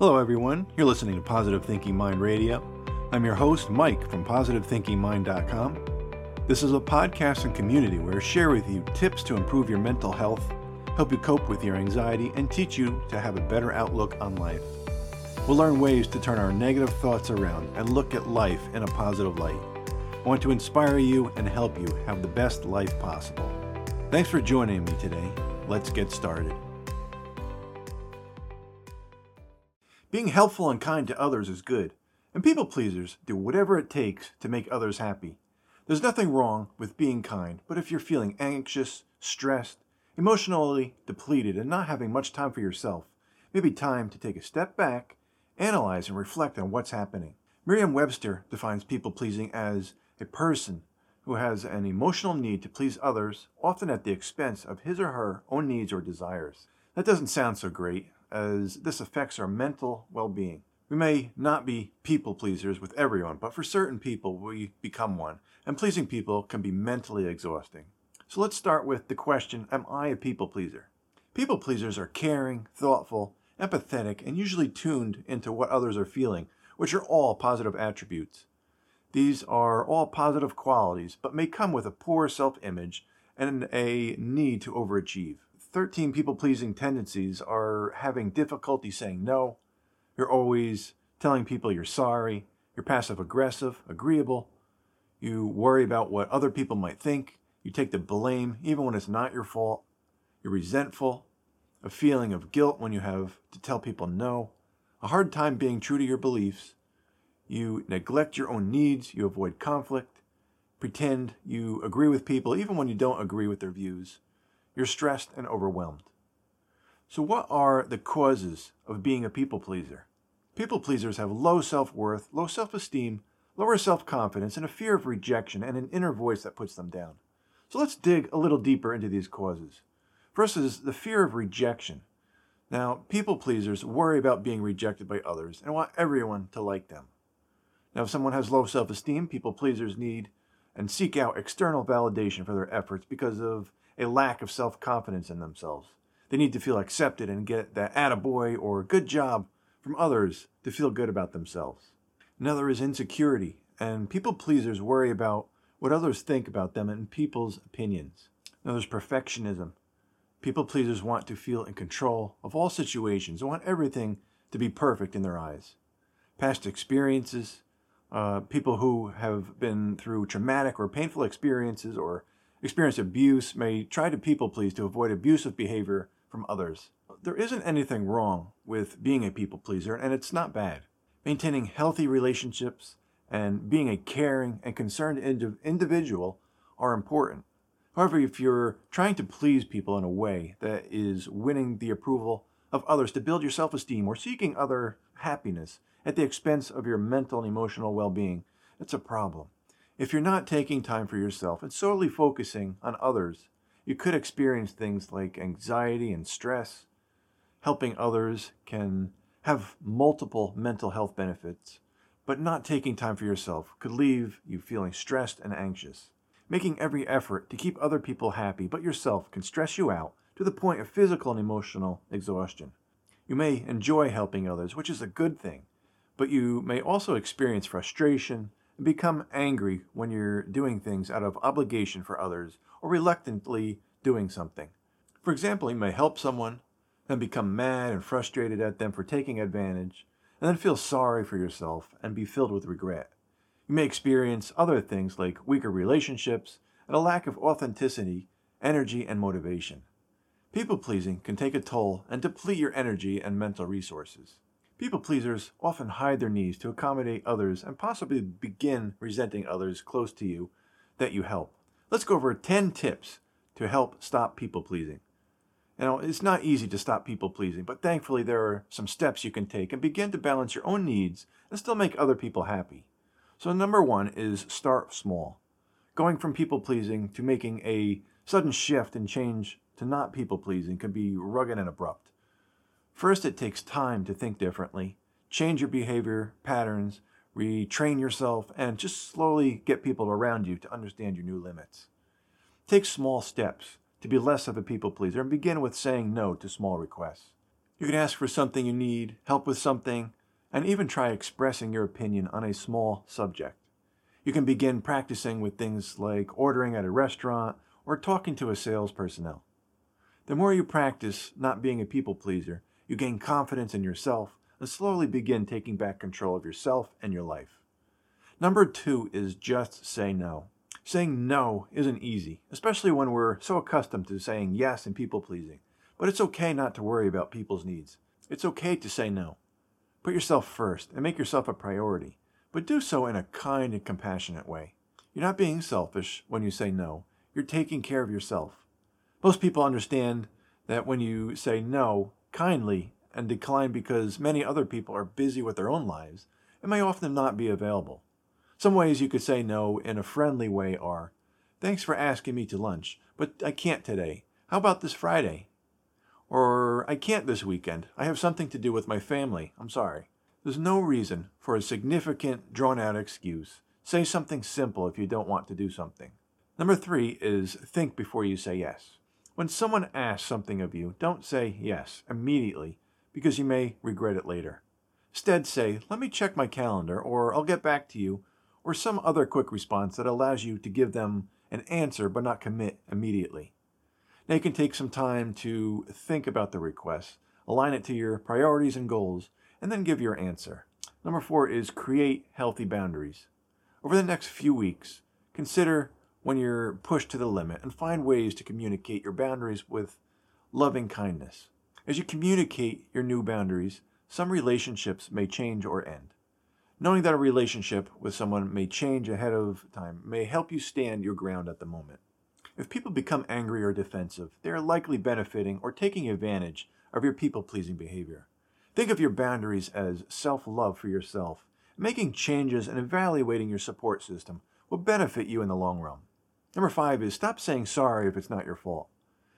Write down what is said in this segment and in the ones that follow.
Hello, everyone. You're listening to Positive Thinking Mind Radio. I'm your host, Mike from PositiveThinkingMind.com. This is a podcast and community where I share with you tips to improve your mental health, help you cope with your anxiety, and teach you to have a better outlook on life. We'll learn ways to turn our negative thoughts around and look at life in a positive light. I want to inspire you and help you have the best life possible. Thanks for joining me today. Let's get started. Being helpful and kind to others is good, and people pleasers do whatever it takes to make others happy. There's nothing wrong with being kind, but if you're feeling anxious, stressed, emotionally depleted, and not having much time for yourself, maybe time to take a step back, analyze, and reflect on what's happening. Merriam Webster defines people pleasing as a person who has an emotional need to please others, often at the expense of his or her own needs or desires. That doesn't sound so great, as this affects our mental well being. We may not be people pleasers with everyone, but for certain people we become one, and pleasing people can be mentally exhausting. So let's start with the question Am I a people pleaser? People pleasers are caring, thoughtful, empathetic, and usually tuned into what others are feeling, which are all positive attributes. These are all positive qualities, but may come with a poor self image and a need to overachieve. 13 people pleasing tendencies are having difficulty saying no. You're always telling people you're sorry. You're passive aggressive, agreeable. You worry about what other people might think. You take the blame even when it's not your fault. You're resentful. A feeling of guilt when you have to tell people no. A hard time being true to your beliefs. You neglect your own needs. You avoid conflict. Pretend you agree with people even when you don't agree with their views you're stressed and overwhelmed. So, what are the causes of being a people pleaser? People pleasers have low self worth, low self esteem, lower self confidence, and a fear of rejection and an inner voice that puts them down. So, let's dig a little deeper into these causes. First is the fear of rejection. Now, people pleasers worry about being rejected by others and want everyone to like them. Now, if someone has low self esteem, people pleasers need and seek out external validation for their efforts because of a lack of self confidence in themselves. They need to feel accepted and get that attaboy or good job from others to feel good about themselves. Another is insecurity, and people pleasers worry about what others think about them and people's opinions. Now there's perfectionism. People pleasers want to feel in control of all situations, they want everything to be perfect in their eyes. Past experiences, uh, people who have been through traumatic or painful experiences or experience abuse may try to people please to avoid abusive behavior from others. There isn't anything wrong with being a people pleaser, and it's not bad. Maintaining healthy relationships and being a caring and concerned individual are important. However, if you're trying to please people in a way that is winning the approval of others to build your self esteem or seeking other happiness at the expense of your mental and emotional well being, it's a problem. If you're not taking time for yourself and solely focusing on others, you could experience things like anxiety and stress. Helping others can have multiple mental health benefits, but not taking time for yourself could leave you feeling stressed and anxious. Making every effort to keep other people happy but yourself can stress you out to the point of physical and emotional exhaustion. You may enjoy helping others, which is a good thing, but you may also experience frustration, become angry when you're doing things out of obligation for others or reluctantly doing something. For example, you may help someone, then become mad and frustrated at them for taking advantage, and then feel sorry for yourself and be filled with regret. You may experience other things like weaker relationships and a lack of authenticity, energy, and motivation. People pleasing can take a toll and deplete your energy and mental resources. People pleasers often hide their needs to accommodate others and possibly begin resenting others close to you that you help. Let's go over 10 tips to help stop people pleasing. Now, it's not easy to stop people pleasing, but thankfully there are some steps you can take and begin to balance your own needs and still make other people happy. So, number one is start small. Going from people pleasing to making a sudden shift and change to not people pleasing can be rugged and abrupt. First, it takes time to think differently, change your behavior patterns, retrain yourself, and just slowly get people around you to understand your new limits. Take small steps to be less of a people pleaser and begin with saying no to small requests. You can ask for something you need, help with something, and even try expressing your opinion on a small subject. You can begin practicing with things like ordering at a restaurant or talking to a sales personnel. The more you practice not being a people pleaser, you gain confidence in yourself and slowly begin taking back control of yourself and your life. Number two is just say no. Saying no isn't easy, especially when we're so accustomed to saying yes and people pleasing. But it's okay not to worry about people's needs. It's okay to say no. Put yourself first and make yourself a priority, but do so in a kind and compassionate way. You're not being selfish when you say no, you're taking care of yourself. Most people understand that when you say no kindly and decline because many other people are busy with their own lives, it may often not be available. Some ways you could say no in a friendly way are Thanks for asking me to lunch, but I can't today. How about this Friday? Or I can't this weekend. I have something to do with my family. I'm sorry. There's no reason for a significant, drawn out excuse. Say something simple if you don't want to do something. Number three is think before you say yes. When someone asks something of you, don't say yes immediately because you may regret it later. Instead, say, let me check my calendar, or I'll get back to you, or some other quick response that allows you to give them an answer but not commit immediately. Now you can take some time to think about the request, align it to your priorities and goals, and then give your answer. Number four is create healthy boundaries. Over the next few weeks, consider when you're pushed to the limit and find ways to communicate your boundaries with loving kindness. As you communicate your new boundaries, some relationships may change or end. Knowing that a relationship with someone may change ahead of time may help you stand your ground at the moment. If people become angry or defensive, they are likely benefiting or taking advantage of your people pleasing behavior. Think of your boundaries as self love for yourself. Making changes and evaluating your support system will benefit you in the long run. Number five is stop saying sorry if it's not your fault.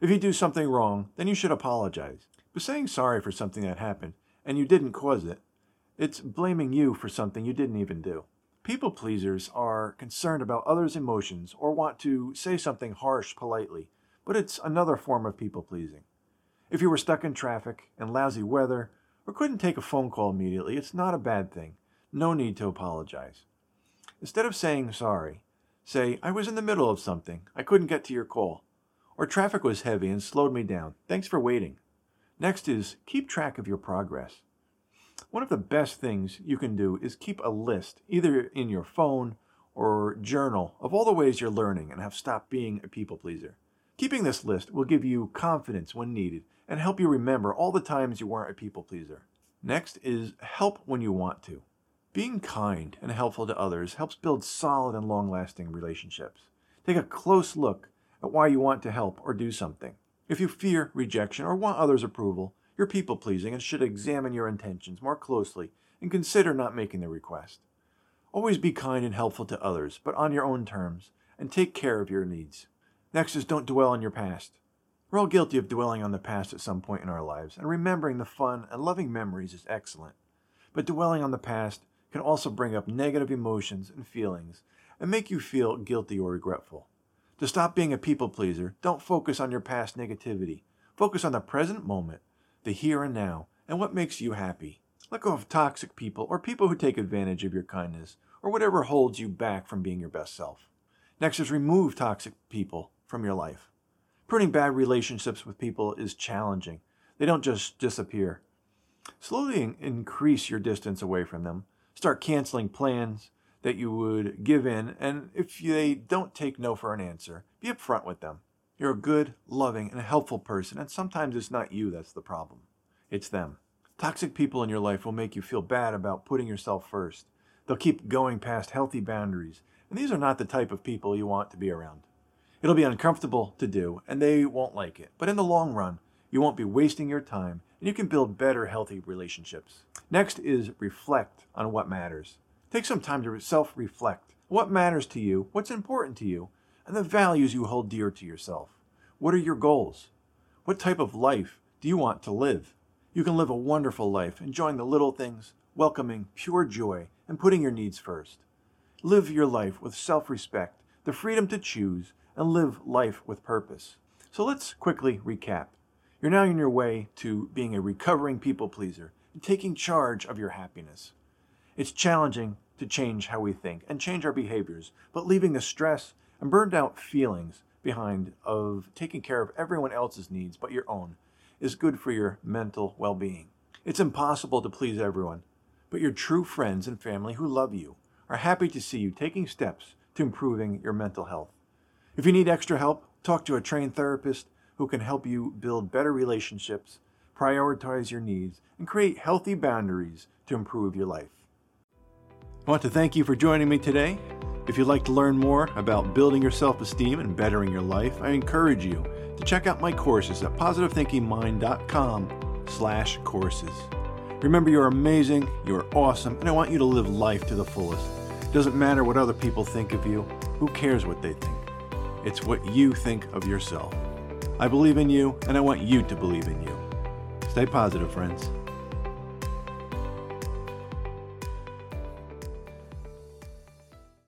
If you do something wrong, then you should apologize. But saying sorry for something that happened and you didn't cause it, it's blaming you for something you didn't even do. People pleasers are concerned about others' emotions or want to say something harsh politely, but it's another form of people pleasing. If you were stuck in traffic and lousy weather or couldn't take a phone call immediately, it's not a bad thing. No need to apologize. Instead of saying sorry, say, I was in the middle of something. I couldn't get to your call. Or traffic was heavy and slowed me down. Thanks for waiting. Next is keep track of your progress. One of the best things you can do is keep a list, either in your phone or journal, of all the ways you're learning and have stopped being a people pleaser. Keeping this list will give you confidence when needed and help you remember all the times you weren't a people pleaser. Next is help when you want to. Being kind and helpful to others helps build solid and long lasting relationships. Take a close look at why you want to help or do something. If you fear rejection or want others' approval, you're people pleasing and should examine your intentions more closely and consider not making the request. Always be kind and helpful to others, but on your own terms, and take care of your needs. Next is don't dwell on your past. We're all guilty of dwelling on the past at some point in our lives, and remembering the fun and loving memories is excellent. But dwelling on the past can also bring up negative emotions and feelings and make you feel guilty or regretful. To stop being a people pleaser, don't focus on your past negativity. Focus on the present moment the here and now, and what makes you happy. Let go of toxic people or people who take advantage of your kindness or whatever holds you back from being your best self. Next is remove toxic people from your life. Pruning bad relationships with people is challenging. They don't just disappear. Slowly increase your distance away from them. Start canceling plans that you would give in, and if they don't take no for an answer, be upfront with them. You're a good, loving, and helpful person, and sometimes it's not you that's the problem. It's them. Toxic people in your life will make you feel bad about putting yourself first. They'll keep going past healthy boundaries, and these are not the type of people you want to be around. It'll be uncomfortable to do, and they won't like it. But in the long run, you won't be wasting your time, and you can build better, healthy relationships. Next is reflect on what matters. Take some time to self reflect. What matters to you? What's important to you? and the values you hold dear to yourself. What are your goals? What type of life do you want to live? You can live a wonderful life, enjoying the little things, welcoming pure joy, and putting your needs first. Live your life with self respect, the freedom to choose, and live life with purpose. So let's quickly recap. You're now on your way to being a recovering people pleaser and taking charge of your happiness. It's challenging to change how we think and change our behaviors, but leaving the stress and burned out feelings behind of taking care of everyone else's needs but your own is good for your mental well being. It's impossible to please everyone, but your true friends and family who love you are happy to see you taking steps to improving your mental health. If you need extra help, talk to a trained therapist who can help you build better relationships, prioritize your needs, and create healthy boundaries to improve your life. I want to thank you for joining me today. If you'd like to learn more about building your self esteem and bettering your life, I encourage you to check out my courses at positivethinkingmind.com slash courses. Remember, you're amazing, you're awesome, and I want you to live life to the fullest. It doesn't matter what other people think of you. Who cares what they think? It's what you think of yourself. I believe in you, and I want you to believe in you. Stay positive, friends.